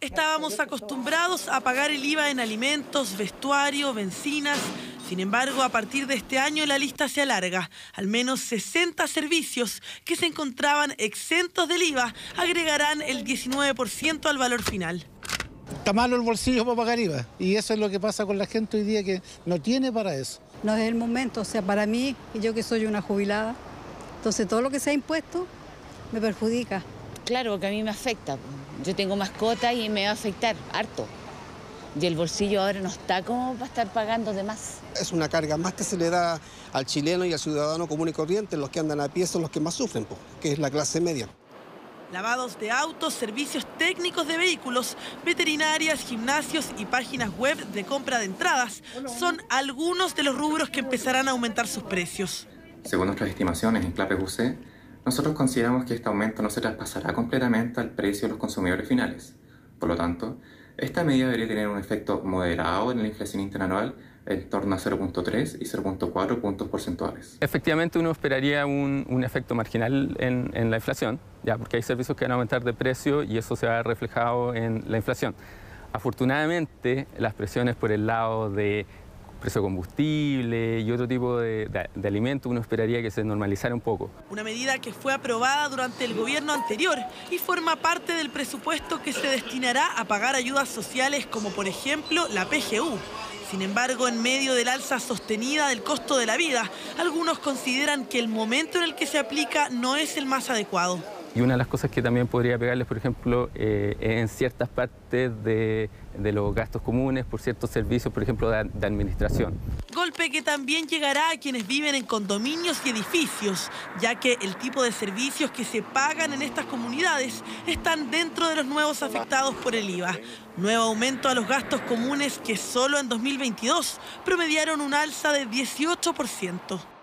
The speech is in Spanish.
Estábamos acostumbrados a pagar el IVA en alimentos, vestuario, bencinas. Sin embargo, a partir de este año la lista se alarga. Al menos 60 servicios que se encontraban exentos del IVA agregarán el 19% al valor final. Está malo el bolsillo para pagar IVA y eso es lo que pasa con la gente hoy día que no tiene para eso. No es el momento, o sea, para mí, yo que soy una jubilada, entonces todo lo que se ha impuesto me perjudica. Claro, porque a mí me afecta. Yo tengo mascota y me va a afectar harto. Y el bolsillo ahora no está como para estar pagando de más. Es una carga más que se le da al chileno y al ciudadano común y corriente. Los que andan a pie son los que más sufren, que es la clase media. Lavados de autos, servicios técnicos de vehículos, veterinarias, gimnasios y páginas web de compra de entradas son algunos de los rubros que empezarán a aumentar sus precios. Según nuestras estimaciones en Clape UC, nosotros consideramos que este aumento no se traspasará completamente al precio de los consumidores finales. Por lo tanto, esta medida debería tener un efecto moderado en la inflación interanual en torno a 0.3 y 0.4 puntos porcentuales. Efectivamente, uno esperaría un, efecto marginal en, en, la inflación, ya porque hay servicios que van a aumentar de precio y eso se va a reflejado en la inflación. Afortunadamente, las presiones por el lado de precio de combustible y otro tipo de, de, alimentos, uno esperaría que se normalizara un poco. Una medida que fue aprobada durante el gobierno anterior y forma parte del presupuesto que se destinará a pagar ayudas sociales como por ejemplo la PGU. Sin embargo, en medio del alza sostenida del costo de la vida, algunos consideran que el momento en el que se aplica no es el más adecuado. Y una de las cosas que también podría pegarles, por ejemplo, eh, en ciertas partes de, los gastos comunes por ciertos servicios, por ejemplo, de, de, administración. Golpe que también llegará a quienes viven en condominios y edificios, ya que el tipo de servicios que se pagan en estas comunidades están dentro de los nuevos afectados por el IVA. Nuevo aumento a los gastos comunes que solo en 2022 promediaron un alza de 18%.